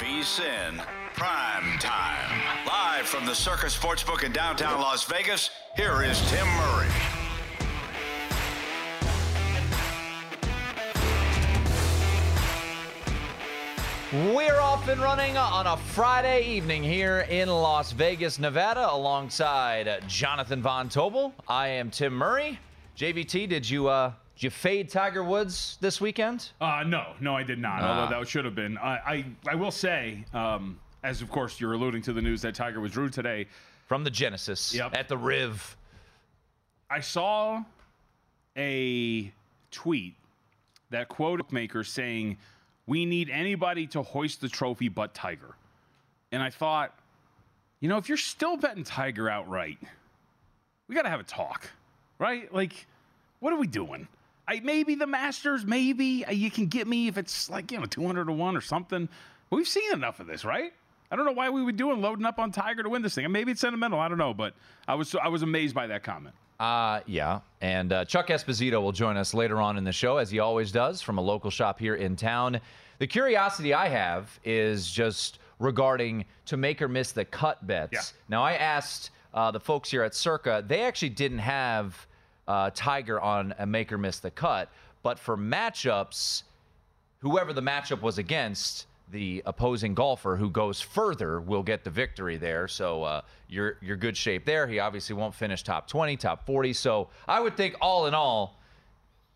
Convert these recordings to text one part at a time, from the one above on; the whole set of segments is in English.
VSIN Prime Time. Live from the Circus Sportsbook in downtown Las Vegas, here is Tim Murray. We're off and running on a Friday evening here in Las Vegas, Nevada, alongside Jonathan Von Tobel. I am Tim Murray. JVT, did you uh, did you fade Tiger Woods this weekend? Uh, no, no, I did not. Ah. Although that should have been. I, I, I will say, um, as of course you're alluding to the news that Tiger was drew today. From the Genesis Yep. at the Riv. I saw a tweet that quote maker saying, "We need anybody to hoist the trophy but Tiger," and I thought, you know, if you're still betting Tiger outright, we got to have a talk, right? Like, what are we doing? I, maybe the Masters, maybe uh, you can get me if it's like you know 200 to one or something. We've seen enough of this, right? I don't know why we would do and loading up on Tiger to win this thing. And maybe it's sentimental. I don't know, but I was I was amazed by that comment. Uh, yeah. And uh, Chuck Esposito will join us later on in the show, as he always does, from a local shop here in town. The curiosity I have is just regarding to make or miss the cut bets. Yeah. Now, I asked uh, the folks here at Circa, they actually didn't have uh, Tiger on a make or miss the cut, but for matchups, whoever the matchup was against, the opposing golfer who goes further will get the victory there. So uh, you're you're good shape there. He obviously won't finish top 20, top 40. So I would think all in all,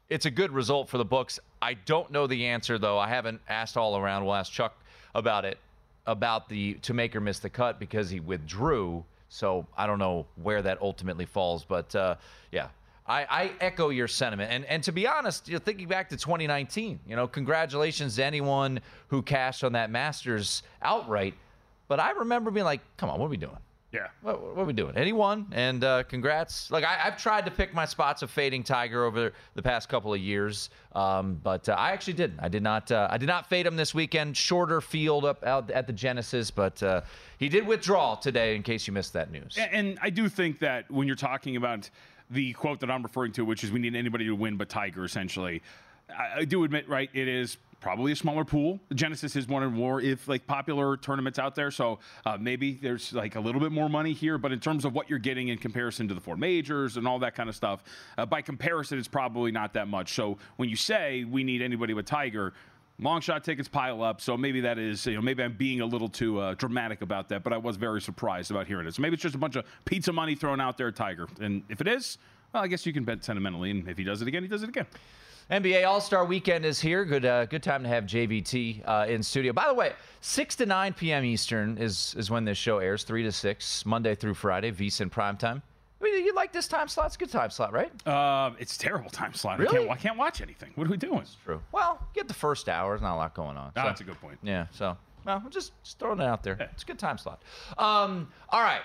it's a good result for the books. I don't know the answer though. I haven't asked all around. We'll ask Chuck about it about the to make or miss the cut because he withdrew. So I don't know where that ultimately falls, but uh, yeah, I, I echo your sentiment. And and to be honest, you know, thinking back to 2019, you know, congratulations to anyone who cashed on that Masters outright. But I remember being like, come on, what are we doing? Yeah. What, what are we doing? Anyone? And uh, congrats. Like I, I've tried to pick my spots of fading Tiger over the past couple of years, um, but uh, I actually didn't. I did not. Uh, I did not fade him this weekend. Shorter field up out at the Genesis, but uh, he did withdraw today. In case you missed that news. And, and I do think that when you're talking about the quote that I'm referring to, which is we need anybody to win but Tiger, essentially, I, I do admit, right, it is probably a smaller pool. Genesis is one of more if like popular tournaments out there, so uh, maybe there's like a little bit more money here. But in terms of what you're getting in comparison to the four majors and all that kind of stuff, uh, by comparison, it's probably not that much. So when you say we need anybody but Tiger. Long shot tickets pile up, so maybe that is, you know, maybe I'm being a little too uh, dramatic about that, but I was very surprised about hearing it. So maybe it's just a bunch of pizza money thrown out there, Tiger. And if it is, well, I guess you can bet sentimentally, and if he does it again, he does it again. NBA All Star Weekend is here. Good, uh, good time to have JVT uh, in studio. By the way, six to nine p.m. Eastern is is when this show airs. Three to six, Monday through Friday, VSiN prime time. I mean, you like this time slot? It's a good time slot, right? Uh, it's a terrible time slot. I Really? can't, I can't watch anything. What are we doing? It's True. Well, get the first hour. There's not a lot going on. Oh, so- that's a good point. Yeah. So, well, I'm just, just throwing it out there. It's a good time slot. Um, all right.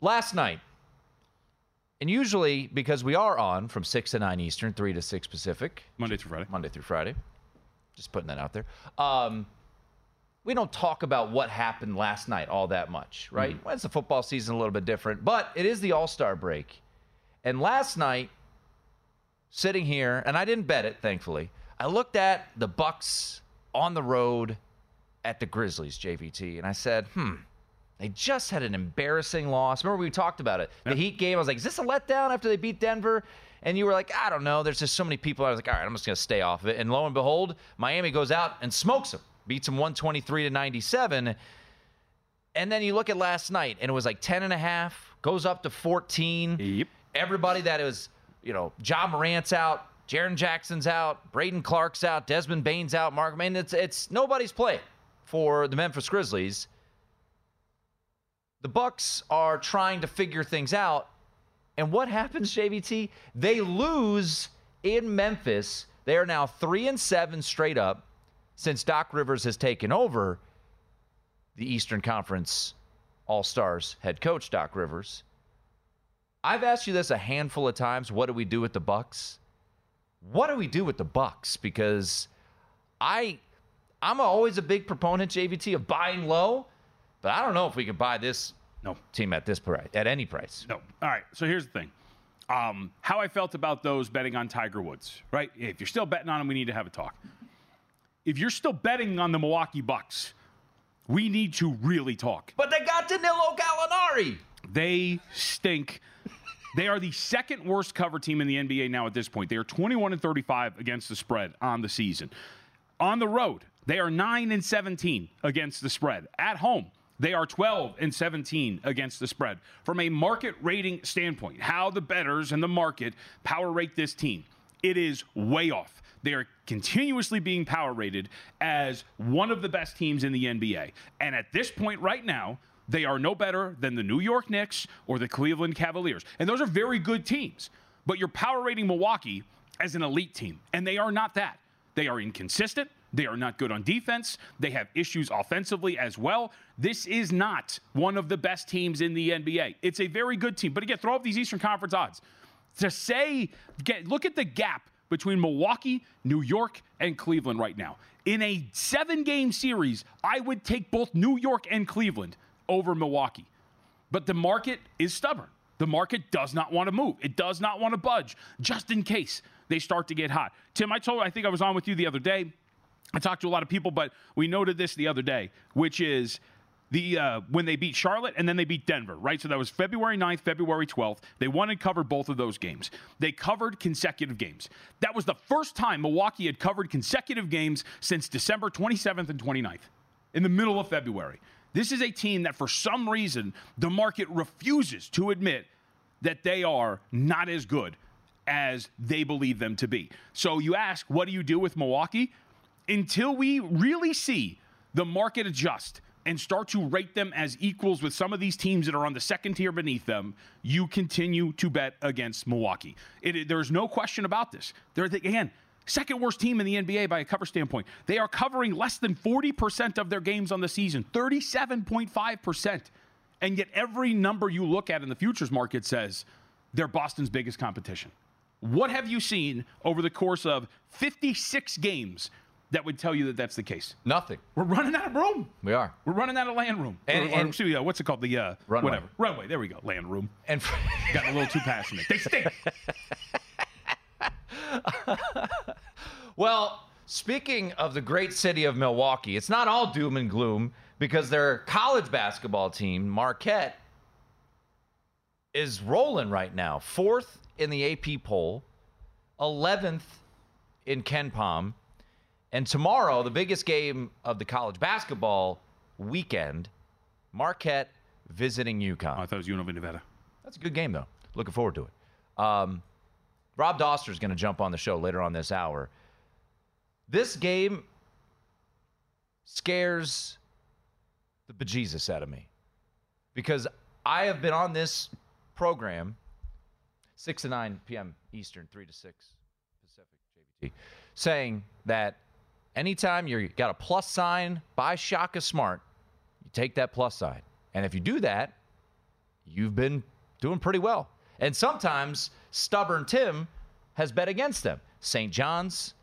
Last night, and usually because we are on from six to nine Eastern, three to six Pacific, Monday through Friday. Monday through Friday. Just putting that out there. Um, we don't talk about what happened last night all that much, right? Mm-hmm. Well, it's the football season a little bit different, but it is the All Star break. And last night, sitting here, and I didn't bet it, thankfully. I looked at the Bucks on the road at the Grizzlies, JVT, and I said, hmm, they just had an embarrassing loss. Remember we talked about it, the Heat game. I was like, is this a letdown after they beat Denver? And you were like, I don't know. There's just so many people. I was like, all right, I'm just gonna stay off of it. And lo and behold, Miami goes out and smokes them, beats them 123 to 97. And then you look at last night, and it was like 10 and a half, goes up to 14. Yep. Everybody that was, you know, Ja Morant's out, Jaren Jackson's out, Brandon Clarke's out, Desmond Bane's out, Mark. I mean, it's it's nobody's play for the Memphis Grizzlies. The Bucks are trying to figure things out. And what happens, JVT? They lose in Memphis. They are now three and seven straight up since Doc Rivers has taken over the Eastern Conference All Stars head coach, Doc Rivers. I've asked you this a handful of times. What do we do with the Bucks? What do we do with the Bucks? Because I I'm always a big proponent, JVT, of buying low, but I don't know if we can buy this No. team at this price, at any price. No. All right. So here's the thing. Um, how I felt about those betting on Tiger Woods, right? If you're still betting on him, we need to have a talk. If you're still betting on the Milwaukee Bucks, we need to really talk. But they got Danilo Gallinari. They stink. They are the second worst cover team in the NBA now at this point. They are 21 and 35 against the spread on the season. On the road, they are 9 and 17 against the spread. At home, they are 12 and 17 against the spread. From a market rating standpoint, how the betters and the market power rate this team, it is way off. They are continuously being power rated as one of the best teams in the NBA. And at this point right now, they are no better than the New York Knicks or the Cleveland Cavaliers. And those are very good teams. But you're power rating Milwaukee as an elite team, and they are not that. They are inconsistent. They are not good on defense. They have issues offensively as well. This is not one of the best teams in the NBA. It's a very good team. But again, throw up these Eastern Conference odds. To say, get, look at the gap between Milwaukee, New York, and Cleveland right now. In a seven game series, I would take both New York and Cleveland over Milwaukee. But the market is stubborn. The market does not want to move. It does not want to budge, just in case they start to get hot. Tim, I told I think I was on with you the other day. I talked to a lot of people, but we noted this the other day, which is the uh, when they beat Charlotte and then they beat Denver, right? So that was February 9th, February 12th. They won and covered both of those games. They covered consecutive games. That was the first time Milwaukee had covered consecutive games since December 27th and 29th, in the middle of February. This is a team that, for some reason, the market refuses to admit that they are not as good as they believe them to be. So you ask, what do you do with Milwaukee? Until we really see the market adjust and start to rate them as equals with some of these teams that are on the second tier beneath them, you continue to bet against Milwaukee. It, there's no question about this. They're, the, again, second worst team in the NBA by a cover standpoint. They are covering less than 40% of their games on the season, 37.5%. And yet, every number you look at in the futures market says they're Boston's biggest competition. What have you seen over the course of 56 games that would tell you that that's the case? Nothing. We're running out of room. We are. We're running out of land room. And- or, or, and- excuse me, uh, what's it called? The uh, Runway. whatever runway. There we go. Land room. And for, Got a little too passionate. They stink. well, speaking of the great city of Milwaukee, it's not all doom and gloom because their college basketball team, Marquette, is rolling right now. Fourth in the AP poll, 11th in KenPom. And tomorrow, the biggest game of the college basketball weekend, Marquette visiting Oh, I thought it was UNLV Nevada. That's a good game, though. Looking forward to it. Um, Rob Dauster is going to jump on the show later on this hour. This game scares the bejesus out of me because I have been on this program 6 to 9 p.m. Eastern, 3 to 6 Pacific, JVT, saying that anytime you got a plus sign by Shaka Smart, you take that plus sign. And if you do that, you've been doing pretty well. And sometimes stubborn Tim has bet against them. St. John's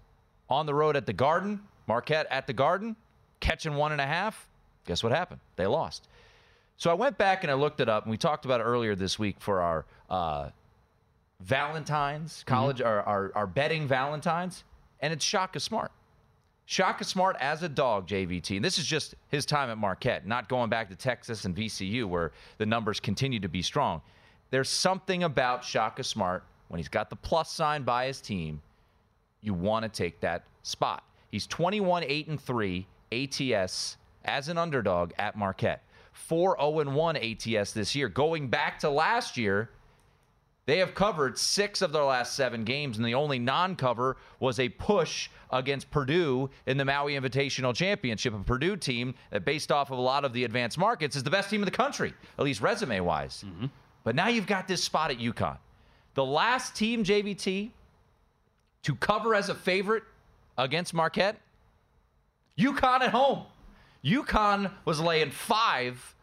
on the road at the Garden, Marquette at the Garden, catching one and a half. Guess what happened? They lost. So I went back and I looked it up, and we talked about it earlier this week for our uh, Valentines, college, our, our, our betting Valentines, and it's Shaka Smart. Shaka Smart as a dog, JVT. And this is just his time at Marquette, not going back to Texas and VCU where the numbers continue to be strong. There's something about Shaka Smart when he's got the plus sign by his team, you want to take that spot. He's 21 8 and 3 ATS as an underdog at Marquette. 4 0 1 ATS this year. Going back to last year, they have covered six of their last seven games, and the only non cover was a push against Purdue in the Maui Invitational Championship, a Purdue team that, based off of a lot of the advanced markets, is the best team in the country, at least resume wise. Mm-hmm. But now you've got this spot at UConn. The last team, JVT, to cover as a favorite against Marquette, UConn at home. UConn was laying five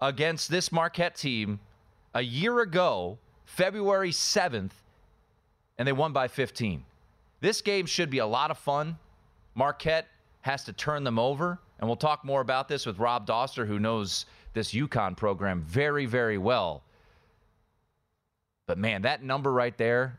against this Marquette team a year ago February 7th, and they won by 15. This game should be a lot of fun. Marquette has to turn them over, and we'll talk more about this with Rob Dauster, who knows this UConn program very, very well. But man, that number right there,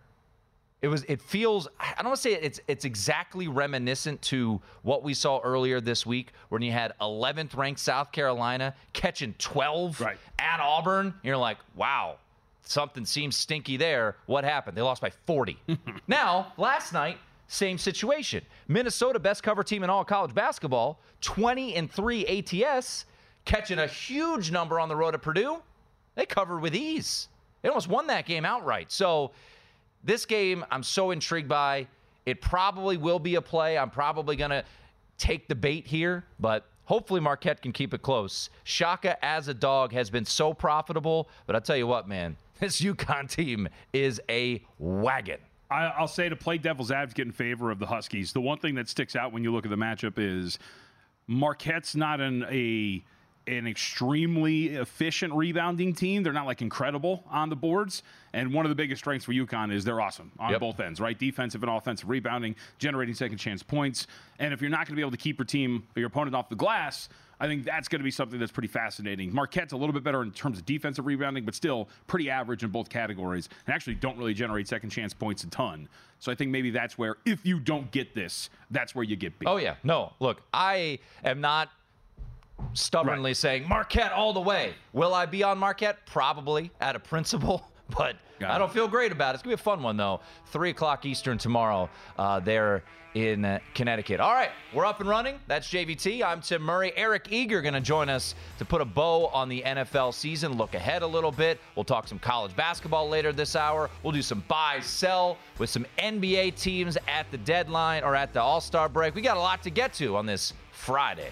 it was it feels I don't want to say it's it's exactly reminiscent to what we saw earlier this week when you had 11th ranked South Carolina catching 12 right. at Auburn. You're like, wow, something seems stinky there. What happened? They lost by 40. now, last night, same situation. Minnesota, best cover team in all college basketball, 20 and 3 ATS, catching a huge number on the road at Purdue. They covered with ease. They almost won that game outright. So, this game, I'm so intrigued by. It probably will be a play. I'm probably going to take the bait here, but hopefully Marquette can keep it close. Shaka as a dog has been so profitable, but I'll tell you what, man, this UConn team is a wagon. I, will say to play devil's advocate in favor of the Huskies, the one thing that sticks out when you look at the matchup is Marquette's not an a an extremely efficient rebounding team. They're not like incredible on the boards. And one of the biggest strengths for UConn is they're awesome on yep. both ends, right? Defensive and offensive rebounding, generating second chance points. And if you're not going to be able to keep your team your opponent off the glass, I think that's going to be something that's pretty fascinating. Marquette's a little bit better in terms of defensive rebounding, but still pretty average in both categories, and actually don't really generate second chance points a ton. So I think maybe that's where, if you don't get this, that's where you get beat. Oh yeah, no. Look, I am not stubbornly right. saying Marquette all the way. Will I be on Marquette? Probably at a principle, but I don't feel great about it. It's gonna be a fun one though. Three o'clock Eastern tomorrow. Uh, there in uh, Connecticut. All right, we're up and running. That's JVT. I'm Tim Murray. Eric Eager going to join us to put a bow on the NFL season, look ahead a little bit. We'll talk some college basketball later this hour. We'll do some buy, sell with some NBA teams at the deadline or at the All Star break. We got a lot to get to on this Friday.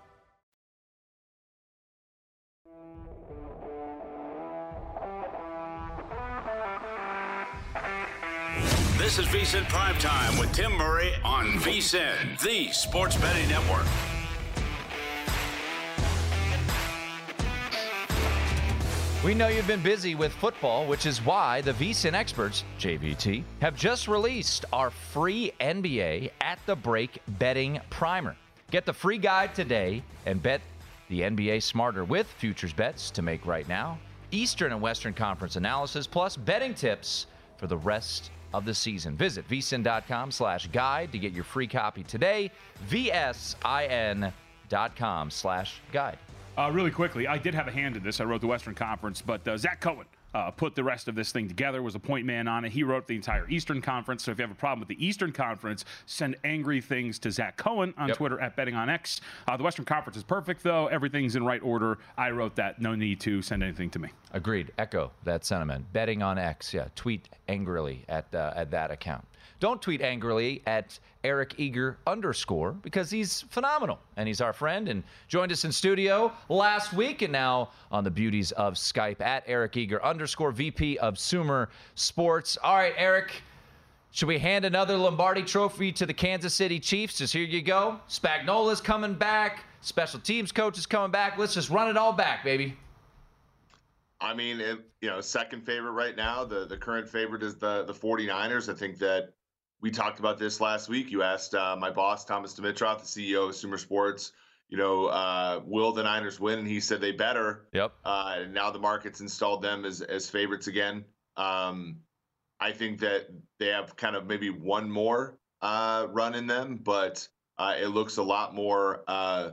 This is VSIN Prime Time with Tim Murray on VSIN, the Sports Betting Network. We know you've been busy with football, which is why the VSIN experts, JVT, have just released our free NBA at the break betting primer. Get the free guide today and bet the NBA smarter with futures bets to make right now, Eastern and Western Conference analysis, plus betting tips for the rest of the season. Visit vsin.com slash guide to get your free copy today. VSIN.com slash guide. Uh, really quickly, I did have a hand in this. I wrote the Western Conference, but uh, Zach Cohen uh, put the rest of this thing together, was a point man on it. He wrote the entire Eastern Conference. So if you have a problem with the Eastern Conference, send angry things to Zach Cohen on Yep. Twitter at Betting on X. Uh, the Western Conference is perfect, though. Everything's in right order. I wrote that. No need to send anything to me. Agreed. Echo that sentiment. Betting on X. Yeah. Tweet angrily at uh, at that account. Don't tweet angrily at Eric Eager underscore because he's phenomenal and he's our friend and joined us in studio last week and now on the beauties of Skype at Eric Eager underscore VP of Sumer Sports. All right, Eric. Should we hand another Lombardi trophy to the Kansas City Chiefs? Just here you go. Spagnuolo's coming back. Special teams coach is coming back. Let's just run it all back, baby. I mean, you know, second favorite right now. The the current favorite is the the 49ers. I think that we talked about this last week. You asked uh, my boss Thomas Dimitroff, the CEO of Sumer Sports, you know, uh, will the Niners win? And he said they better. Yep. Uh, and now the market's installed them as as favorites again. Um, I think that they have kind of maybe one more uh, run in them, but uh, it looks a lot more. Uh,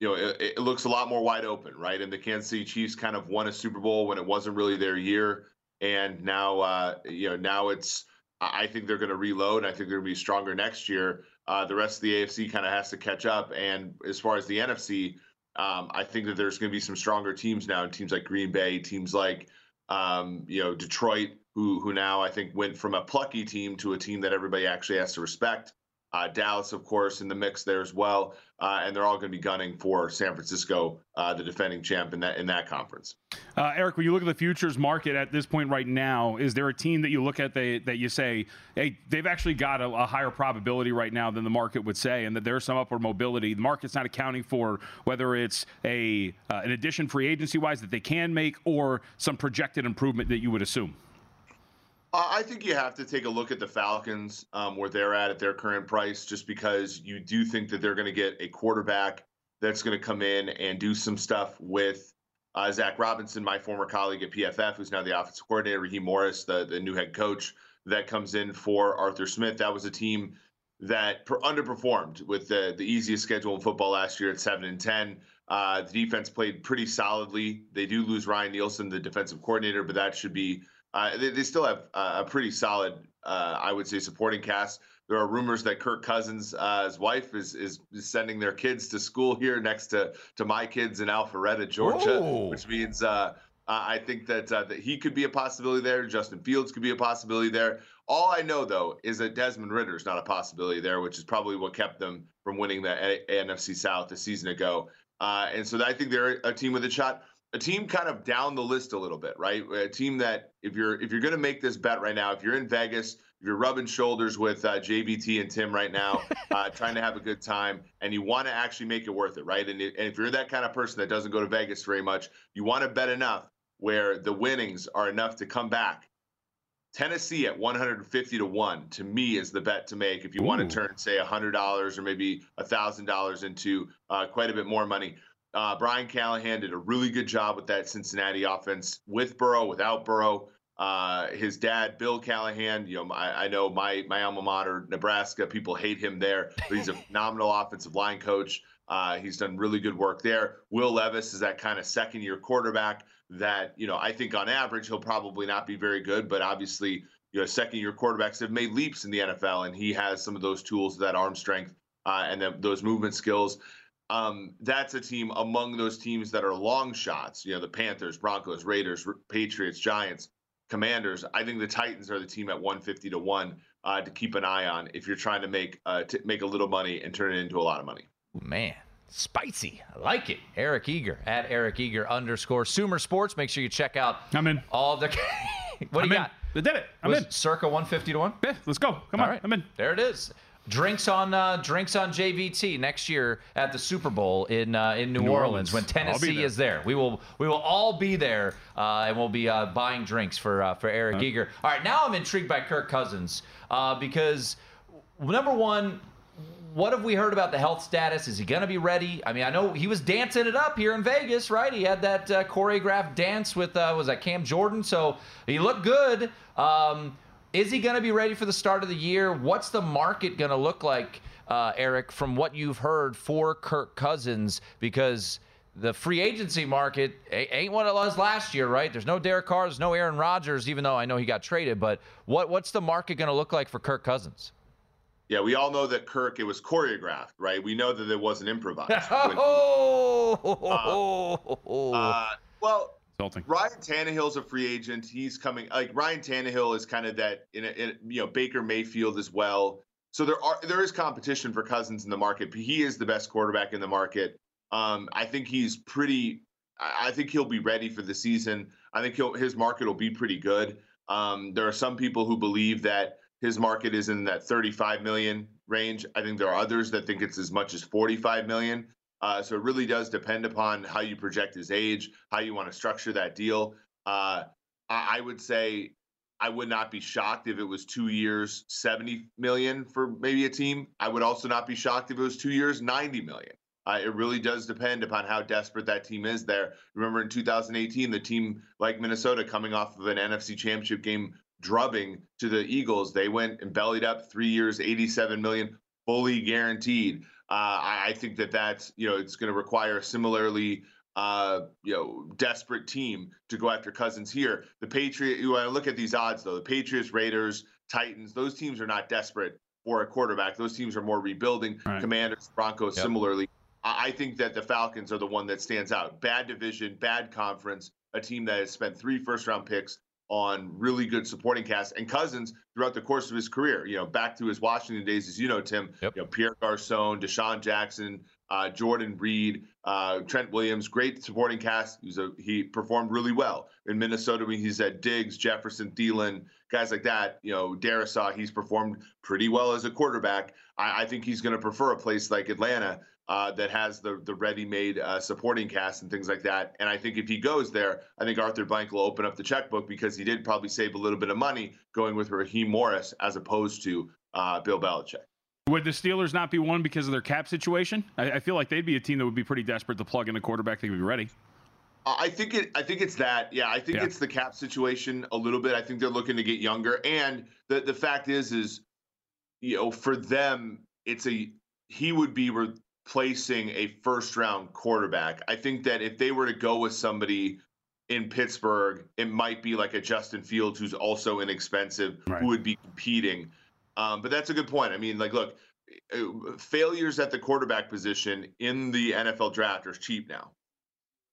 you know, it, it looks a lot more wide open, right? And the Kansas City Chiefs kind of won a Super Bowl when it wasn't really their year, and now, uh, you know, now it's. I think they're going to reload. I think they're going to be stronger next year. Uh, the rest of the AFC kind of has to catch up. And as far as the NFC, um, I think that there's going to be some stronger teams now. Teams like Green Bay, teams like um, you know Detroit, who who now I think went from a plucky team to a team that everybody actually has to respect. Uh, Dallas, of course, in the mix there as well, uh, and they're all going to be gunning for San Francisco, uh, the defending champ in that in that conference. Uh, Eric, when you look at the futures market at this point right now, is there a team that you look at they, that you say, hey, they've actually got a, a higher probability right now than the market would say, and that there's some upward mobility? The market's not accounting for whether it's a uh, an addition free agency wise that they can make or some projected improvement that you would assume. I think you have to take a look at the Falcons, um, where they're at at their current price, just because you do think that they're going to get a quarterback that's going to come in and do some stuff with uh, Zac Robinson, my former colleague at PFF, who's now the offensive coordinator, Raheem Morris, the, the new head coach that comes in for Arthur Smith. That was a team that per- underperformed with the, the easiest schedule in football last year at 7 and 10. Uh, the defense played pretty solidly. They do lose Ryan Nielsen, the defensive coordinator, but that should be uh, they, they still have uh, a pretty solid, uh, I would say, supporting cast. There are rumors that Kirk Cousins, uh, his wife, is, is is sending their kids to school here next to to my kids in Alpharetta, Georgia, Whoa. which means uh, I think that uh, that he could be a possibility there. Justin Fields could be a possibility there. All I know though is that Desmond Ridder is not a possibility there, which is probably what kept them from winning the A- NFC South a season ago. Uh, and so I think they're a team with a shot a team kind of down the list a little bit, right? A team that if you're if you're going to make this bet right now, if you're in Vegas, if you're rubbing shoulders with uh, JVT and Tim right now, uh, trying to have a good time, and you want to actually make it worth it, right? And, and if you're that kind of person that doesn't go to Vegas very much, you want to bet enough where the winnings are enough to come back. Tennessee at 150 to 1 to me is the bet to make if you want to turn say $100 or maybe $1000 into uh, quite a bit more money uh, Brian Callahan did a really good job with that Cincinnati offense with Burrow, without Burrow. Uh, his dad, Bill Callahan, you know, I, I know my my alma mater, Nebraska, people hate him there, but he's a phenomenal offensive line coach. Uh, he's done really good work there. Will Levis is that kind of second year quarterback that, you know, I think on average he'll probably not be very good, but obviously, you know, second year quarterbacks have made leaps in the NFL, and he has some of those tools, that arm strength, uh, and then those movement skills um, that's a team among those teams that are long shots. You know, the Panthers, Broncos, Raiders, R- Patriots, Giants, Commanders. I think the Titans are the team at 150 to one uh, to keep an eye on if you're trying to make uh, to make a little money and turn it into a lot of money. Man, spicy. I like it. Eric Eager at Eric Eager underscore Sumer Sports. Make sure you check out I'm in. all the What I'm do you in. got? They did it. I'm Was in. Circa 150 to one. Yeah, let's go. Come All on. right. I'm in. There it is. Drinks on uh, drinks on JVT next year at the Super Bowl in uh, in New, New Orleans, Orleans. when Tennessee there. is there. We will we will all be there uh, and we'll be uh, buying drinks for uh, for Eric Eager. All right, now I'm intrigued by Kirk Cousins uh, because number one. What have we heard about the health status? Is he going to be ready? I mean, I know he was dancing it up here in Vegas, right? He had that uh, choreographed dance with uh, was that Cam Jordan, so he looked good. Um, is he going to be ready for the start of the year? What's the market going to look like, uh, Eric, from what you've heard for Kirk Cousins? Because the free agency market ain't what it was last year, right? There's no Derek Carr, there's no Aaron Rodgers, even though I know he got traded. But what what's the market going to look like for Kirk Cousins? Yeah, we all know that Kirk it was choreographed, right? We know that it wasn't improvised. When- Oh, uh, well, Insulting. Ryan Tannehill's a free agent. He's coming. Like Ryan Tannehill is kind of that. In, a, in you know Baker Mayfield as well. So there are there is competition for Cousins in the market. But he is the best quarterback in the market. Um, I think he's pretty. I I think he'll be ready for the season. I think he'll, his market will be pretty good. Um, there are some people who believe that his market is in that 35 million range. I think there are others that think it's as much as 45 million. Uh, so it really does depend upon how you project his age, how you want to structure that deal. Uh, I, I would say I would not be shocked if it was two years, 70 million for maybe a team. I would also not be shocked if it was two years, 90 million. Uh, it really does depend upon how desperate that team is there. Remember in 2018, the team like Minnesota coming off of an NFC championship game drubbing to the Eagles, they went and bellied up three years, 87 million, fully guaranteed. Uh, I, I think that that's, you know, it's going to require a similarly, uh, you know, desperate team to go after Cousins here. The Patriot, you want to look at these odds though, the Patriots, Raiders, Titans, those teams are not desperate for a quarterback. Those teams are more rebuilding. Right. Commanders, Broncos, Yep. similarly. I I think that the Falcons are the one that stands out. Bad division, bad conference, a team that has spent three first round picks on really good supporting cast and Cousins throughout the course of his career. You know, back to his Washington days, as you know, Tim. Yep. You know, Pierre Garcon, DeSean Jackson, uh, Jordan Reed, uh, Trent Williams, great supporting cast. He, was a, he performed really well in Minnesota. When he's at Diggs, Jefferson, Thielen, guys like that. You know, Darrisaw, he's performed pretty well as a quarterback. I, I think he's going to prefer a place like Atlanta uh, that has the the ready-made uh, supporting cast and things like that. And I think if he goes there, I think Arthur Blank will open up the checkbook because he did probably save a little bit of money going with Raheem Morris as opposed to uh, Bill Belichick. Would the Steelers not be one because of their cap situation? I, I feel like they'd be a team that would be pretty desperate to plug in a quarterback that could be ready. I think it. I think it's that. Yeah, I think Yeah. it's the cap situation a little bit. I think they're looking to get younger, and the the fact is, is you know, for them, it's a he would be replacing a first round quarterback. I think that if they were to go with somebody in Pittsburgh, it might be like a Justin Fields who's also inexpensive, Right. who would be competing. Um, but that's a good point. I mean, like, look, uh, failures at the quarterback position in the NFL draft are cheap now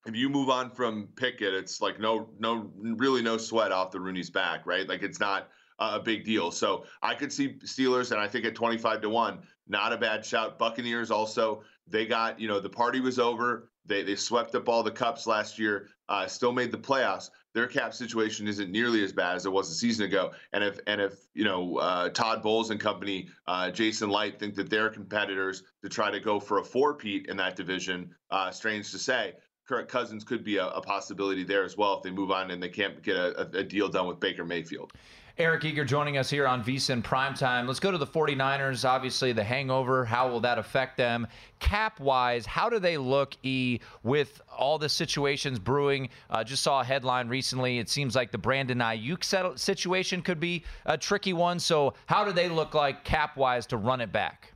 if you move on from Pickett, it's like no, no, really no sweat off the Rooney's back, right? Like it's not a big deal. So I could see Steelers, and I think at 25 to one, not a bad shout. Buccaneers also, they got, you know, the party was over. They they swept up all the cups last year, uh, still made the playoffs. Their cap situation isn't nearly as bad as it was a season ago. And if and if you know uh, Todd Bowles and company, uh, Jason Licht think that they're competitors to try to go for a four-peat in that division, uh, strange to say. Kirk Cousins could be a, a possibility there as well if they move on and they can't get a, a deal done with Baker Mayfield. Eric Eager joining us here on VSIN Primetime. Let's go to the 49ers. Obviously, the hangover. How will that affect them? Cap wise, how do they look, E, with all the situations brewing? Uh, just saw a headline recently. It seems like the Brandon Aiyuk situation could be a tricky one. So, how do they look like cap wise to run it back?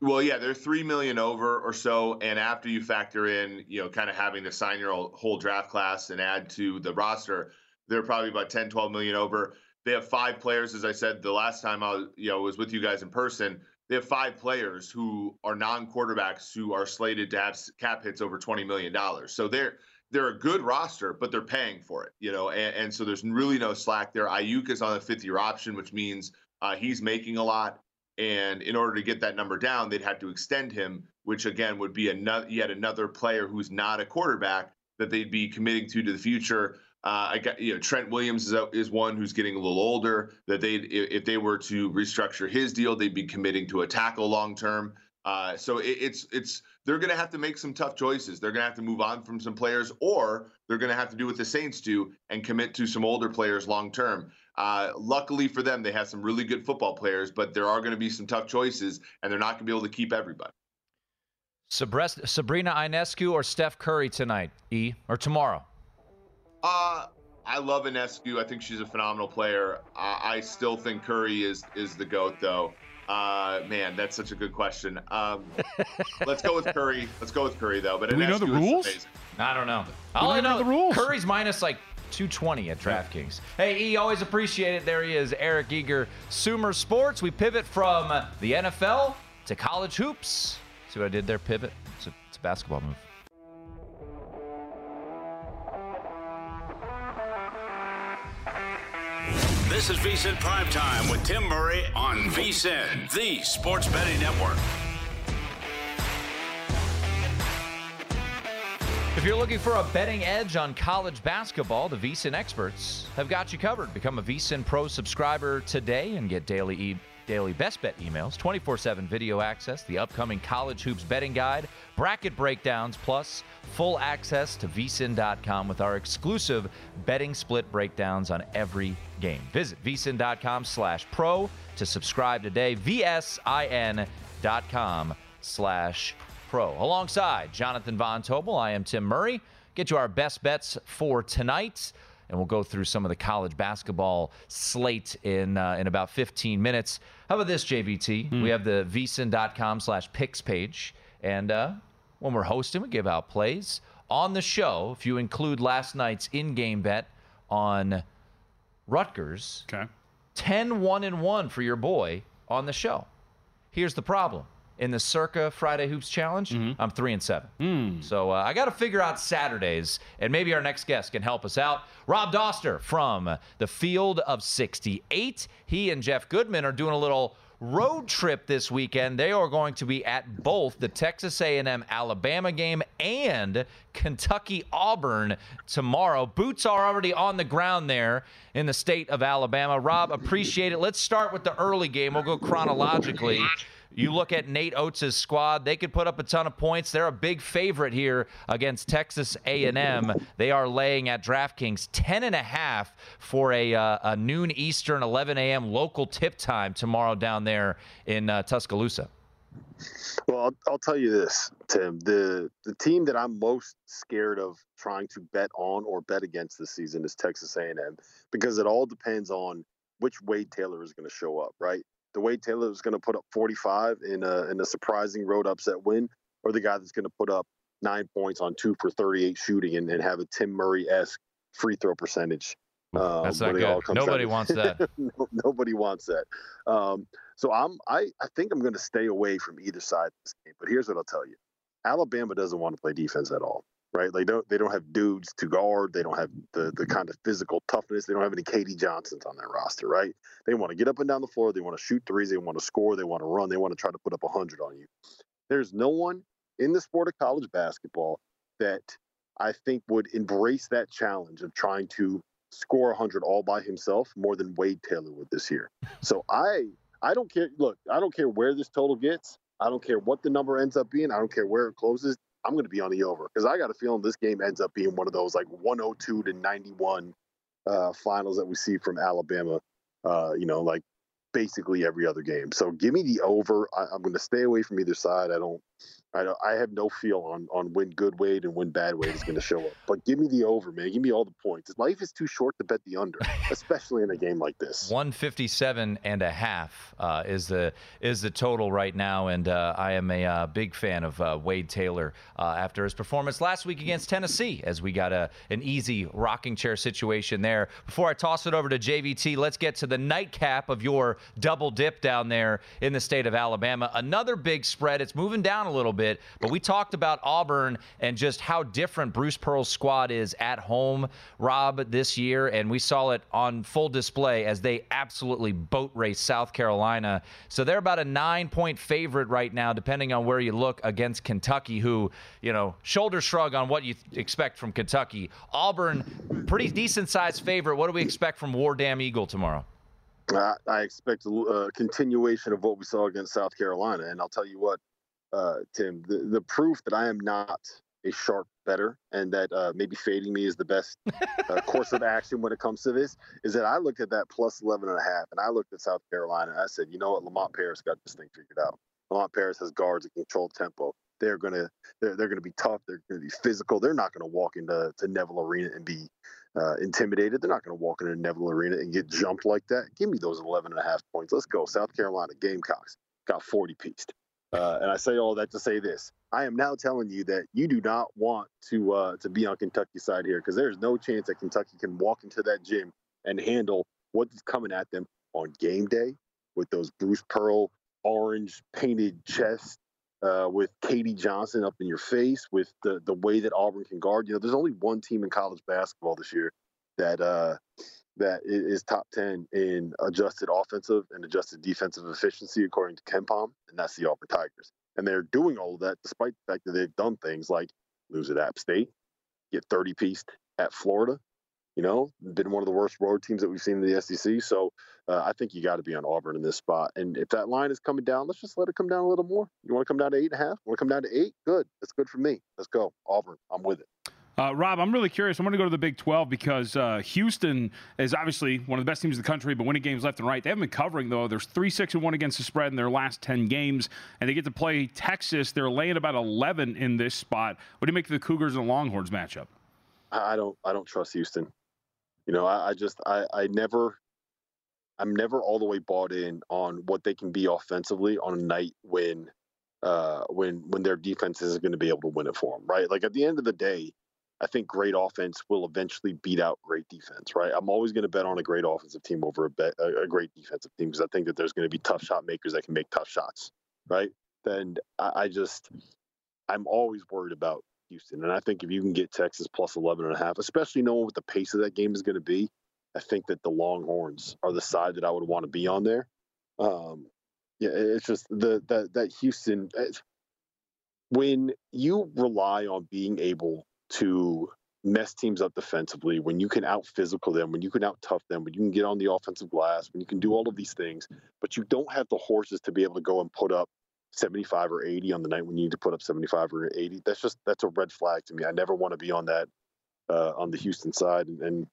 Well, yeah, they're three million over or so, and after you factor in, you know, kind of having to sign your whole draft class and add to the roster, they're probably about 10, 12 million over. They have five players, as I said the last time I was, you know, was with you guys in person. They have five players who are non-quarterbacks who are slated to have cap hits over twenty million dollars. So they're they're a good roster, but they're paying for it, you know, and, and so there's really no slack there. Aiyuk is on a fifth-year option, which means uh, he's making a lot. And in order to get that number down, they'd have to extend him, which again would be another yet another player who's not a quarterback that they'd be committing to to the future. Uh, I got you know Trent Williams is, is one who's getting a little older. That they if they were to restructure his deal, they'd be committing to a tackle long term. Uh, so it, it's it's they're going to have to make some tough choices. They're going to have to move on from some players, or they're going to have to do what the Saints do and commit to some older players long term. Uh, luckily for them, they have some really good football players, but there are going to be some tough choices, and they're not going to be able to keep everybody. Sabrina Ionescu or Steph Curry tonight, E, or tomorrow? Uh, I love Ionescu. I think she's a phenomenal player. Uh, I still think Curry is is the goat, though. Uh, man, that's such a good question. Um, let's go with Curry. Let's go with Curry, though. But Do we know the rules? I don't know. All I know, the rules. Curry's minus like 220 at DraftKings. Hey, E, always appreciate it. There he is, Eric Eager, Sumer Sports. We pivot from the NFL to college hoops. See what I did there? Pivot. It's a, it's a basketball move. This is VSIN Primetime with Tim Murray on VSIN, the sports betting network. If you're looking for a betting edge on college basketball, the VSIN experts have got you covered. Become a VSIN Pro subscriber today and get daily e- daily best bet emails, 24/7 video access, the upcoming college hoops betting guide, bracket breakdowns, plus full access to vsin.com with our exclusive betting split breakdowns on every game. Visit vsin.com slash pro to subscribe today. vsin.com slash pro. Alongside Jonathan Von Tobel, I am Tim Murray. Get you our best bets for tonight and we'll go through some of the college basketball slate in uh, in about 15 minutes. How about this, JVT? We have the vsin.com slash picks page, and uh, when we're hosting, we give out plays on the show. If you include last night's in-game bet on Rutgers, Okay. 10 1 and 1 for your boy on the show. Here's the problem. In the Circa Friday Hoops Challenge, I'm 3 and 7. So uh, I got to figure out Saturdays, and maybe our next guest can help us out. Rob Dauster from the Field of 68. He and Jeff Goodman are doing a little road trip this weekend. They are going to be at both the Texas A&M Alabama game and Kentucky Auburn tomorrow. Boots are already on the ground there in the state of Alabama. Rob, appreciate it. Let's start with the early game. We'll go chronologically. You look at Nate Oats' squad; they could put up a ton of points. They're a big favorite here against Texas A&M. They are laying at DraftKings 10 and a half for a, uh, a noon Eastern, 11 a.m. local tip time tomorrow down there in uh, Tuscaloosa. Well, I'll, I'll tell you this, Tim. The the team that I'm most scared of trying to bet on or bet against this season is Texas A&M because it all depends on which Wade Taylor is going to show up, right? The Wade Taylor is going to put up 45 in a in a surprising road upset win, or the guy that's going to put up nine points on two for 38 shooting and, and have a Tim Murray esque free throw percentage. um, That's not good. Nobody down- wants that. no, nobody wants that. Um, so I'm I, I think I'm going to stay away from either side of this game. But here's what I'll tell you: Alabama doesn't want to play defense at all, right? They don't they don't have dudes to guard. They don't have the the kind of physical toughness. They don't have any KD Johnsons on their roster, right? They want to get up and down the floor. They want to shoot threes. They want to score. They want to run. They want to try to put up hundred on you. There's no one in the sport of college basketball that I think would embrace that challenge of trying to score 100 all by himself more than Wade Taylor would this year. So I I don't care. Look, I don't care where this total gets. I don't care what the number ends up being. I don't care where it closes. I'm going to be on the over because I got a feeling this game ends up being one of those like 102 to 91 uh, finals that we see from Alabama. Uh, you know, like basically every other game. So give me the over. I, I'm going to stay away from either side. I don't. I don't, I have no feel on on when good Wade and when bad Wade is going to show up. But give me the over, man. Give me all the points. Life is too short to bet the under, especially in a game like this. 157 and a half uh, is the is the total right now, and uh, I am a uh, big fan of uh, Wade Taylor uh, after his performance last week against Tennessee, as we got a an easy rocking chair situation there. Before I toss it over to JVT, let's get to the nightcap of your double dip down there in the state of Alabama. Another big spread. It's moving down a little bit. Bit. But we talked about Auburn and just how different Bruce Pearl's squad is at home, Rob, this year. And we saw it on full display as they absolutely boat race South Carolina. So they're about a nine point favorite right now, depending on where you look against Kentucky, who, you know, shoulder shrug on what you expect from Kentucky. Auburn, pretty decent sized favorite. What do we expect from War Damn Eagle tomorrow? I, I expect a uh, continuation of what we saw against South Carolina, and I'll tell you what, uh, Tim, the, the proof that I am not a sharp better and that uh, maybe fading me is the best uh, course of action when it comes to this is that I looked at that plus 11 and a half and I looked at South Carolina and I said, you know what, Lamont Paris got this thing figured out. Lamont Paris has guards that control tempo. They're gonna they're, they're gonna be tough. They're gonna be physical. They're not gonna walk into to Neville Arena and be uh, intimidated. They're not going to walk into Neville Arena and get jumped like that. Give me those 11 and a half points. Let's go. South Carolina Gamecocks got 40 pieced. Uh, and I say all that to say this: I am now telling you that you do not want to uh, to be on Kentucky's side here because there's no chance that Kentucky can walk into that gym and handle what's coming at them on game day with those Bruce Pearl orange painted chests uh, with KD Johnson up in your face, with the the way that Auburn can guard. You know, there's only one team in college basketball this year that uh, that is top ten in adjusted offensive and adjusted defensive efficiency according to KenPom, and that's the Auburn Tigers. And they're doing all of that despite the fact that they've done things like lose at App State, get 30 pieced at Florida, you know, been one of the worst road teams that we've seen in the SEC. So uh, I think you got to be on Auburn in this spot. And if that line is coming down, let's just let it come down a little more. You want to come down to eight and a half? Want to come down to eight? Good. That's good for me. Let's go. Auburn. I'm with it. Uh, Rob, I'm really curious. I'm going to go to the Big 12 because uh, Houston is obviously one of the best teams in the country, but winning games left and right. They haven't been covering though. There's three six and one against the spread in their last 10 games, and they get to play Texas. They're laying about 11 in this spot. What do you make of the Cougars and the Longhorns matchup? I don't. I don't trust Houston. You know, I, I just I, I never I'm never all the way bought in on what they can be offensively on a night when uh when when their defense isn't going to be able to win it for them, right? Like at the end of the day, I think great offense will eventually beat out great defense, right? I'm always going to bet on a great offensive team over a, bet, a, great defensive team because I think that there's going to be tough shot makers that can make tough shots, right? And I, I just I'm always worried about Houston. And I think if you can get Texas plus 11 and a half, especially knowing what the pace of that game is going to be, I think that the Longhorns are the side that I would want to be on there. Um, yeah, it's just the that that Houston. When you rely on being able to mess teams up defensively, when you can out physical them, when you can out tough them, when you can get on the offensive glass, when you can do all of these things, but you don't have the horses to be able to go and put up 75 or 80 on the night when you need to put up 75 or 80 that's just that's a red flag to me. I never want to be on that uh, on the houston side and, and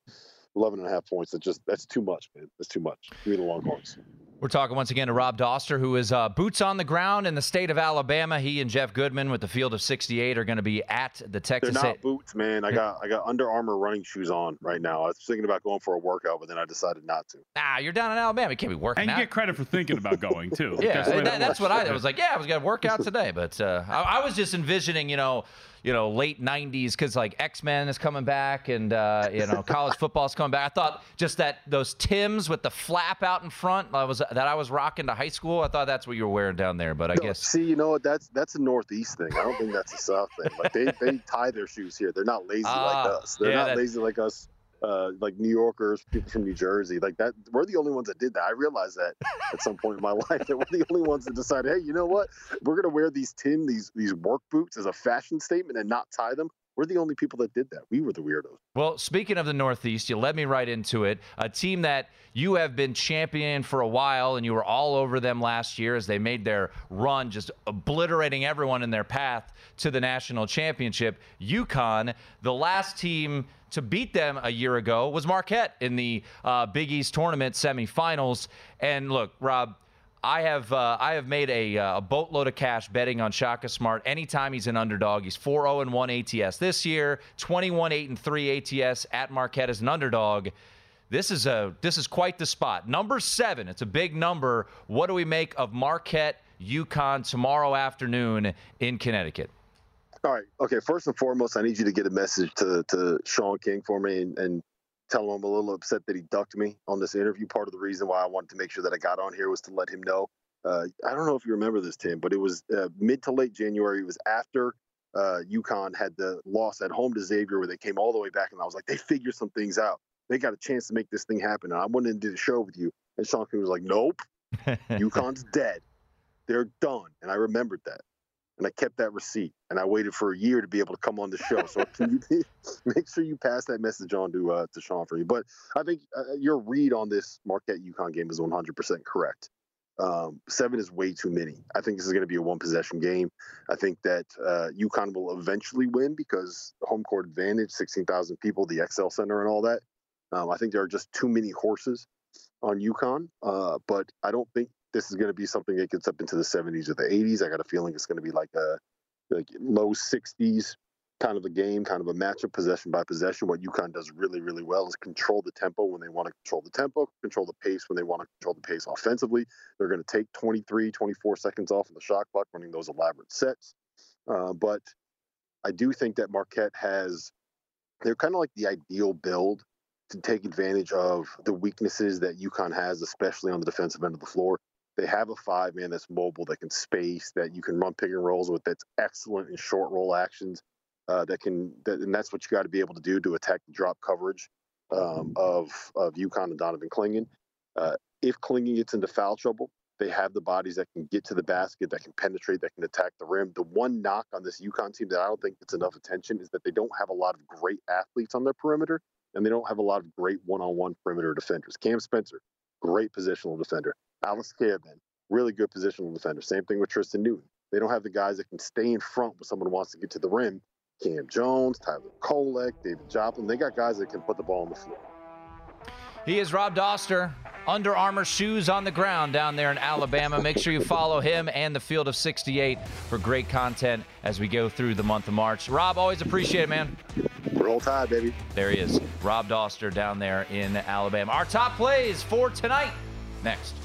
11 and a half points that's just that's too much man. That's too much. Give me the longhorns we're talking once again to Rob Dauster, who is uh, boots on the ground in the state of Alabama. He and Jeff Goodman with the field of 68 are going to be at the Texas. They're not boots, man. I got I got Under Armour running shoes on right now. I was thinking about going for a workout, but then I decided not to. Nah, you're down in Alabama. You can't be working. And you out. get credit for thinking about going too. yeah, that's, that, that's what I, I was like. Yeah, I was going to work out today, but uh, I, I was just envisioning, you know you know, late 90s because like X Men is coming back and, uh, you know, college football is coming back. I thought just that those Tims with the flap out in front I was that I was rocking to high school. I thought that's what you were wearing down there, but I no, guess. See, you know what? That's that's a Northeast thing. I don't think that's a South thing. Like they, they tie their shoes here. They're not lazy uh, like ah, us. They're yeah, not that... lazy like us uh, like New Yorkers, people from New Jersey, like that. We're the only ones that did that. I realized that at some point in my life that we're the only ones that decided, hey, you know what? We're gonna wear these tin, these these work boots as a fashion statement and not tie them. We're the only people that did that. We were the weirdos. Well, speaking of the Northeast, you led me right into it. A team that you have been championing for a while, and you were all over them last year as they made their run, just obliterating everyone in their path to the national championship. UConn, the last team to beat them a year ago was Marquette in the uh, Big East tournament semifinals. And look, Rob, I have uh, I have made a, uh, a, boatload of cash betting on Shaka Smart anytime he's an underdog. He's 4 0 1 ATS this year, 21 8 and 3 ATS at Marquette as an underdog. This is a this is quite the spot. Number seven. It's a big number. What do we make of Marquette UConn tomorrow afternoon in Connecticut? All right. Okay. First and foremost, I need you to get a message to to Sean King for me and, and tell him I'm a little upset that he ducked me on this interview. Part of the reason why I wanted to make sure that I got on here was to let him know Uh, I don't know if you remember this, Tim, but it was uh, mid to late January. It was after uh, UConn had the loss at home to Xavier, where they came all the way back, and I was like, they figured some things out. They got a chance to make this thing happen. And I went in and did a show with you, and Sean King was like, nope, UConn's dead. They're done. And I remembered that. And I kept that receipt. And I waited for a year to be able to come on the show. So can you make sure you pass that message on to uh, to Sean for me? But I think uh, your read on this Marquette UConn game is 100% correct. Um, seven is way too many. I think this is going to be a one possession game. I think that uh, UConn will eventually win because home court advantage, 16,000 people, the XL Center, and all that. Um, I think there are just too many horses on UConn, uh, but I don't think this is going to be something that gets up into the 70s or the 80s. I got a feeling it's going to be like a like low 60s kind of a game, kind of a matchup possession by possession. What UConn does really, really well is control the tempo when they want to control the tempo, control the pace when they want to control the pace offensively. They're going to take 23, 24 seconds off of the shot clock running those elaborate sets. Uh, but I do think that Marquette has, they're kind of like the ideal build to take advantage of the weaknesses that UConn has, especially on the defensive end of the floor. They have a five man that's mobile, that can space, that you can run pick and rolls with, that's excellent in short roll actions. Uh, that can, that, and that's what you got to be able to do to attack the drop coverage um, of of UConn and Donovan Clingan. Uh, if Clingan gets into foul trouble, they have the bodies that can get to the basket, that can penetrate, that can attack the rim. The one knock on this UConn team that I don't think gets enough attention is that they don't have a lot of great athletes on their perimeter and they don't have a lot of great one-on-one perimeter defenders. Cam Spencer, great positional defender. Alex Karaban, really good positional defender. Same thing with Tristan Newton. They don't have the guys that can stay in front when someone wants to get to the rim. Cam Jones, Tyler Kolek, David Joplin. They got guys that can put the ball on the floor. He is Rob Dauster, Under Armour shoes on the ground down there in Alabama. Make sure you follow him and the Field of 68 for great content as we go through the month of March. Rob, always appreciate it, man. Roll Tide, baby. There he is, Rob Dauster down there in Alabama. Our top plays for tonight. Next.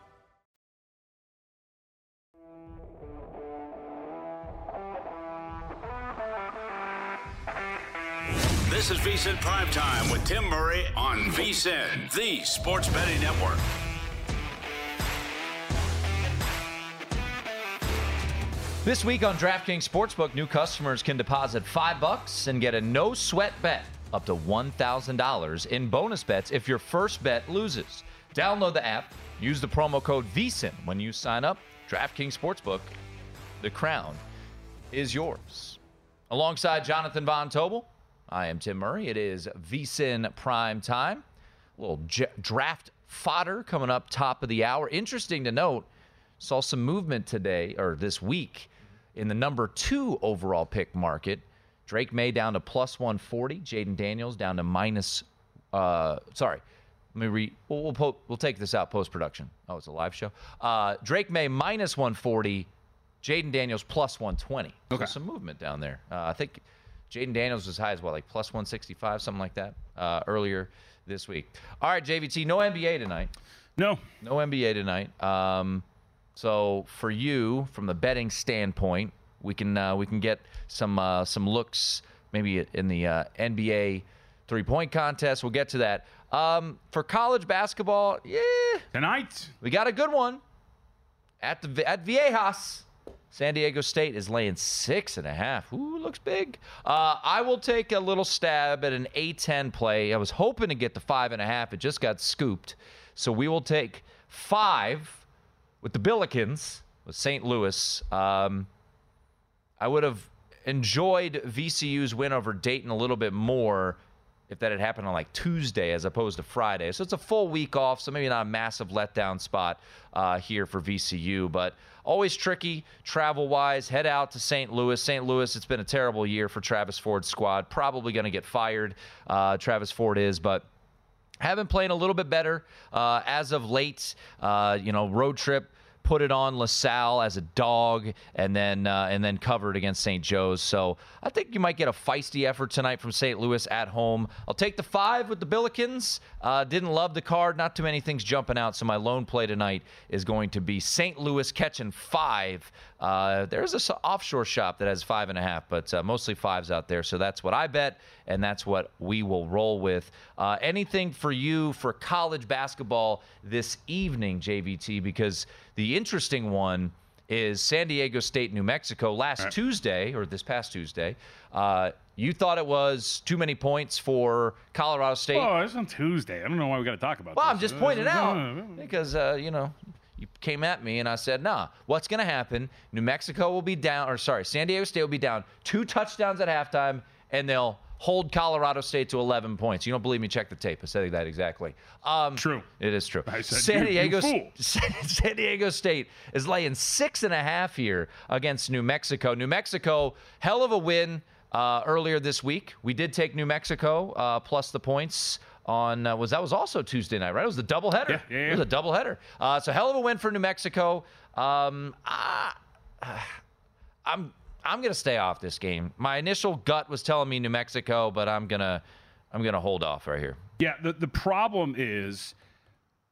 VSIN Primetime with Tim Murray on VSIN, the sports betting network. This week on DraftKings Sportsbook, new customers can deposit five bucks and get a no sweat bet up to $1,000 in bonus bets if your first bet loses. Download the app, use the promo code VSIN when you sign up. DraftKings Sportsbook, the crown is yours. Alongside Jonathan Von Tobel, I am Tim Murray. It is VSIN Prime Time. A little j- draft fodder coming up top of the hour. Interesting to note, saw some movement today or this week in the number two overall pick market. Drake Maye down to plus 140. Jayden Daniels down to minus. Uh, sorry, let me read. We'll, we'll, po- we'll take this out post production. Oh, it's a live show. Uh, Drake Maye minus 140. Jayden Daniels plus 120. Okay. So some movement down there. Uh, I think Jayden Daniels was as high as what, like plus 165, something like that, uh, earlier this week. All right, JVT, no NBA tonight. No. No NBA tonight. Um, so for you, from the betting standpoint, we can uh, we can get some uh, some looks maybe in the uh, NBA three point contest. We'll get to that. Um, for college basketball, yeah, Tonight. we got a good one at the at Viejas. San Diego State is laying six and a half. Ooh, looks big. Uh, I will take a little stab at an A10 play. I was hoping to get the five and a half. It just got scooped. So we will take five with the Billikens with St. Louis. Um, I would have enjoyed VCU's win over Dayton a little bit more if that had happened on like Tuesday as opposed to Friday. So it's a full week off, so maybe not a massive letdown spot uh, here for VCU, but always tricky travel wise. Head out to St. Louis. St. Louis, it's been a terrible year for Travis Ford's squad. Probably going to get fired. Uh, Travis Ford is, but have been playing a little bit better uh, as of late. Uh, you know, road trip put it on LaSalle as a dog, and then uh, and then covered against St. Joe's. So I think you might get a feisty effort tonight from St. Louis at home. I'll take the five with the Billikens. Uh, didn't love the card. Not too many things jumping out. So my lone play tonight is going to be St. Louis catching five. Uh, there's a offshore shop that has five and a half, but uh, mostly fives out there. So that's what I bet, and that's what we will roll with. Uh, anything for you for college basketball this evening, JVT? Because the interesting one is San Diego State, New Mexico. Last right. Tuesday, or this past Tuesday, uh, you thought it was too many points for Colorado State. Oh, it's on Tuesday. I don't know why we got to talk about Well, this. I'm just Uh, pointing uh, out because uh, you know you came at me and I said, "Nah, what's going to happen? New Mexico will be down, or sorry, San Diego State will be down two touchdowns at halftime, and they'll hold Colorado State to 11 points." You don't believe me? Check the tape. I said that exactly. Um, True. It is true. Said, San "You- you Diego, fool." San Diego State is laying six and a half here against New Mexico. New Mexico, hell of a win uh, earlier this week. We did take New Mexico uh, plus the points on uh, was that was also Tuesday night, right? It was the doubleheader. Yeah, yeah, It was yeah. a doubleheader. Uh, so hell of a win for New Mexico. Um, I, I'm I'm gonna stay off this game. My initial gut was telling me New Mexico, but I'm gonna I'm gonna hold off right here. Yeah, the, the problem is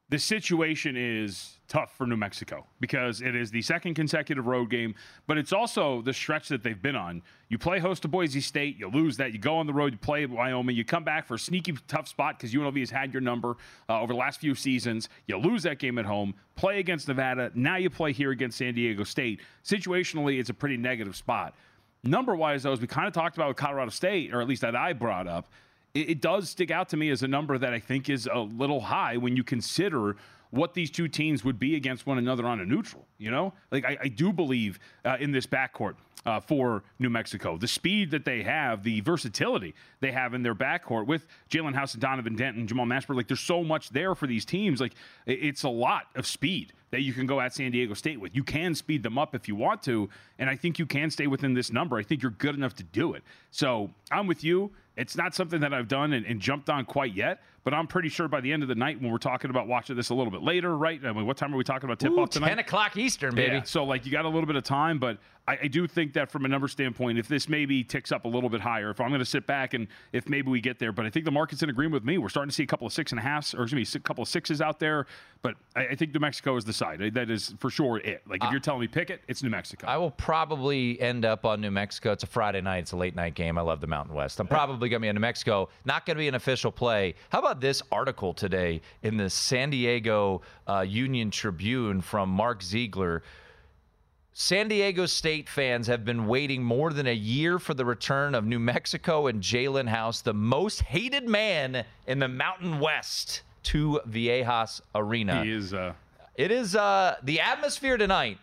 the situation is tough for New Mexico because it is the second consecutive road game, but it's also the stretch that they've been on. You play host to Boise State, you lose that, you go on the road, you play Wyoming, you come back for a sneaky tough spot because UNLV has had your number uh, over the last few seasons. You lose that game at home, play against Nevada, now you play here against San Diego State. Situationally, it's a pretty negative spot. Number wise, though, as we kind of talked about with Colorado State, or at least that I brought up, it, it does stick out to me as a number that I think is a little high when you consider what these two teams would be against one another on a neutral. You know, like I, I do believe uh, in this backcourt uh, for New Mexico, the speed that they have, the versatility they have in their backcourt with Jalen House and Donovan Denton, Jamal Mashburn. Like there's so much there for these teams. Like it's a lot of speed that you can go at San Diego State with. You can speed them up if you want to, and I think you can stay within this number. I think you're good enough to do it. So I'm with you. It's not something that I've done and, and jumped on quite yet, but I'm pretty sure by the end of the night when we're talking about watching this a little bit later, right? I mean, what time are we talking about tip Ooh, off tonight? 10 o'clock Eastern, baby. Yeah, so like you got a little bit of time, but I, I do think that from a number standpoint, if this maybe ticks up a little bit higher, if I'm going to sit back and if maybe we get there, but I think the market's in agreement with me. We're starting to see a couple of six and a halfs, or excuse me, a couple of sixes out there, but I, I think New Mexico is the side. That is for sure it. Like if you're telling me pick it, it's New Mexico. I will probably end up on New Mexico. It's a Friday night. It's a late night game. I love the Mountain West. I'm probably going to be in New Mexico. Not going to be an official play. How about this article today in the San Diego uh, Union Tribune from Mark Ziegler? San Diego State fans have been waiting more than a year for the return of New Mexico and Jalen House, the most hated man in the Mountain West, to Viejas Arena. he is. Uh, It is uh, the atmosphere tonight,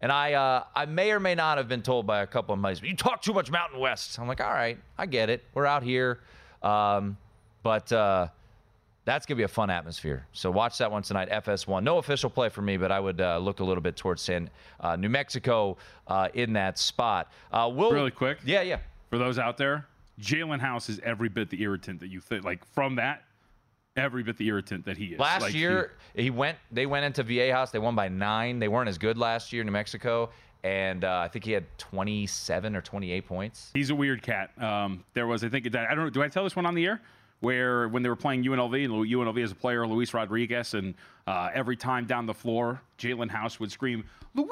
and I uh, I may or may not have been told by a couple of buddies. You talk too much Mountain West. I'm like, all right, I get it. We're out here, um, but uh, that's gonna be a fun atmosphere. So watch that one tonight. FS1. No official play for me, but I would uh, look a little bit towards San uh, New Mexico uh, in that spot. Uh, we'll really quick. Yeah, yeah. For those out there, Jalen House is every bit the irritant that you think. Like from that, every bit the irritant that he is. Last Like, year, he, went. They went into Viejas. They won by nine. They weren't as good last year, New Mexico, and uh, I think he had 27 or 28 points. He's a weird cat. Um, there was, I think, I don't know. Do I tell this one on the air? Where when they were playing UNLV and UNLV as a player, Luis Rodriguez, and uh, every time down the floor, Jalen House would scream, Luis!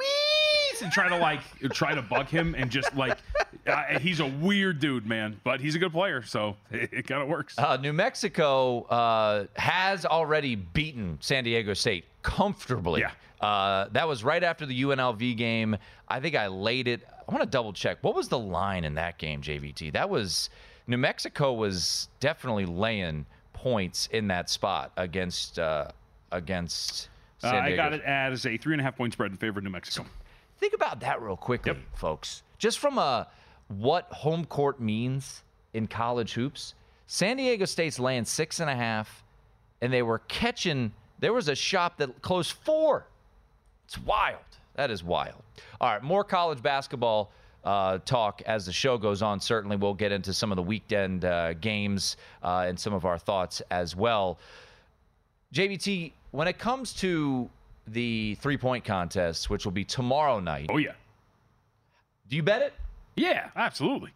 And try to like try to bug him and just like uh, he's a weird dude, man, but he's a good player, so it, it kind of works. Uh, New Mexico uh, has already beaten San Diego State comfortably. Yeah. Uh, that was right after the UNLV game. I think I laid it. I want to double check. What was the line in that game, JVT? That was New Mexico was definitely laying points in that spot against uh, against. Uh, I got it as a three and a half point spread in favor of New Mexico. Think about that real quickly, folks. Just from a what home court means in college hoops. San Diego State's laying six and a half, and they were catching. There was a shop that closed four. It's wild. That is wild. All right, more college basketball uh, talk as the show goes on. Certainly, we'll get into some of the weekend uh, games uh, and some of our thoughts as well. JVT, when it comes to the three point contest, which will be tomorrow night. Oh yeah. Do you bet it? Yeah, absolutely.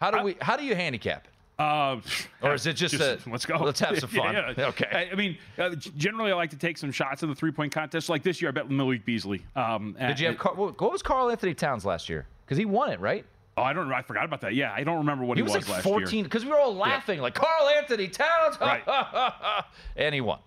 How do we? How do you handicap it? Uh, Or is it just, a let's go? Let's have some fun. Yeah, yeah. Okay. I, I mean, uh, generally, I like to take some shots in the three point contest. Like this year, I bet Malik Beasley. Um, Did you have Car- what what was Karl-Anthony Towns last year? Because he won it, right? Oh, I don't. I forgot about that. Yeah, I don't remember what he was. he, was, like last 14 year. because we were all laughing like Karl-Anthony Towns. Right. and he won.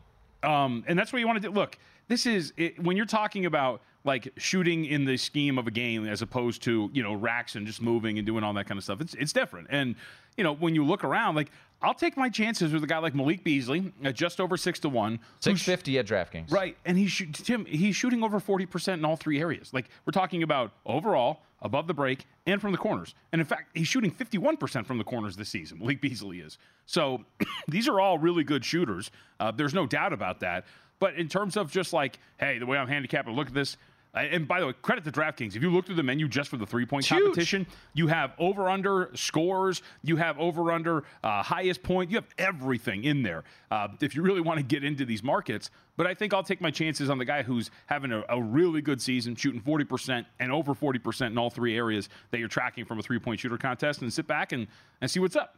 Um, and that's what you want to do. Look, this is it, when you're talking about like shooting in the scheme of a game as opposed to you know racks and just moving and doing all that kind of stuff. It's it's different. And you know when you look around, like I'll take my chances with a guy like Malik Beasley at just over six to one. 650 at DraftKings. Right, and he's shoot- Tim. He's shooting over forty percent in all three areas. Like we're talking about overall, above the break, and from the corners. And in fact, he's shooting fifty-one percent from the corners this season. Malik Beasley is. So these are all really good shooters. Uh, there's no doubt about that. But in terms of just like, hey, the way I'm handicapped, look at this. And by the way, credit to DraftKings. If you look through the menu just for the three point huge. competition, you have over under scores, you have over under uh, highest point, you have everything in there. Uh, if you really want to get into these markets, but I think I'll take my chances on the guy who's having a, a really good season, shooting 40% and over 40% in all three areas that you're tracking from a three point shooter contest, and sit back and, and see what's up.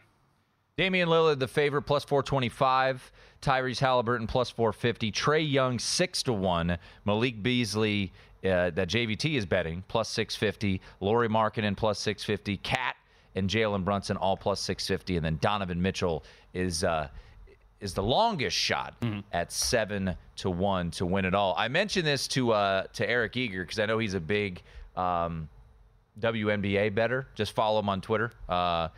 Damian Lillard, the favorite, plus 425. Tyrese Halliburton, plus 450. Trae Young, 6 to 1. Malik Beasley, uh, that JVT is betting, plus 650. Lauri Markkanen, plus 650. KAT and Jalen Brunson, all plus 650. And then Donovan Mitchell is. Uh, is the longest shot at seven to one to win it all. I mentioned this to uh, to Eric Eager because I know he's a big um, WNBA better. Just follow him on Twitter. Uh,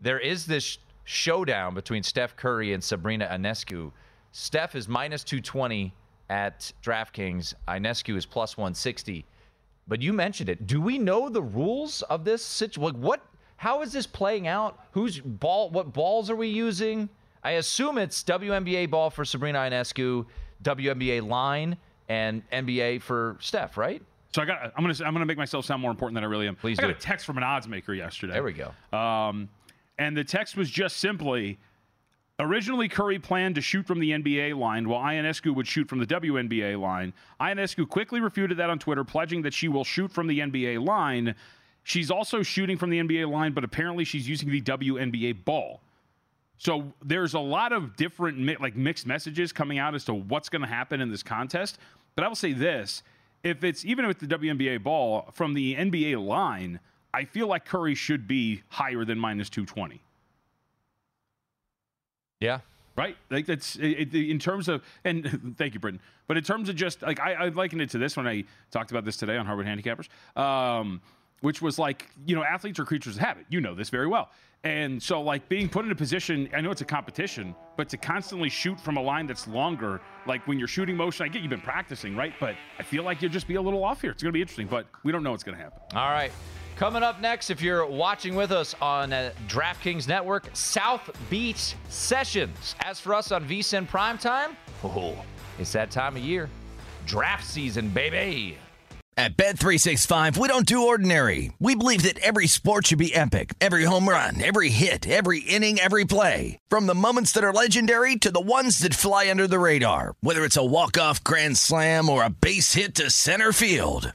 there is this showdown between Steph Curry and Sabrina Ionescu. Steph is minus 220 at DraftKings. Ionescu is plus 160. But you mentioned it. Do we know the rules of this situation? Like what? How is this playing out? Who's ball? What balls are we using? I assume it's WNBA ball for Sabrina Ionescu, WNBA line, and NBA for Steph, right? So I got. I'm gonna. I'm gonna make myself sound more important than I really am. Please I got do. a text from an odds maker yesterday. There we go. Um, and the text was just simply originally Curry planned to shoot from the NBA line while Ionescu would shoot from the WNBA line. Ionescu quickly refuted that on Twitter, pledging that she will shoot from the NBA line. She's also shooting from the NBA line, but apparently she's using the WNBA ball. So there's a lot of different mi- like mixed messages coming out as to what's going to happen in this contest. But I will say this: if it's even with the WNBA ball from the NBA line, I feel like Curry should be higher than minus 220. Yeah. Right? Like that's it, in terms of and thank you, Britton. But in terms of just like I, I likened it to this when I talked about this today on Harvard Handicappers, um, which was like you know athletes are creatures of habit. You know this very well. And so like being put in a position, I know it's a competition, but to constantly shoot from a line that's longer, like when you're shooting motion, I get you've been practicing, right? But I feel like you'll just be a little off here. It's gonna be interesting, but we don't know what's gonna happen. All right. Coming up next, if you're watching with us on uh, DraftKings Network, South Beach Sessions. As for us on VSIN Primetime, oh, it's that time of year. Draft season, baby. At Bet365, we don't do ordinary. We believe that every sport should be epic. Every home run, every hit, every inning, every play. From the moments that are legendary to the ones that fly under the radar. Whether it's a walk-off grand slam or a base hit to center field.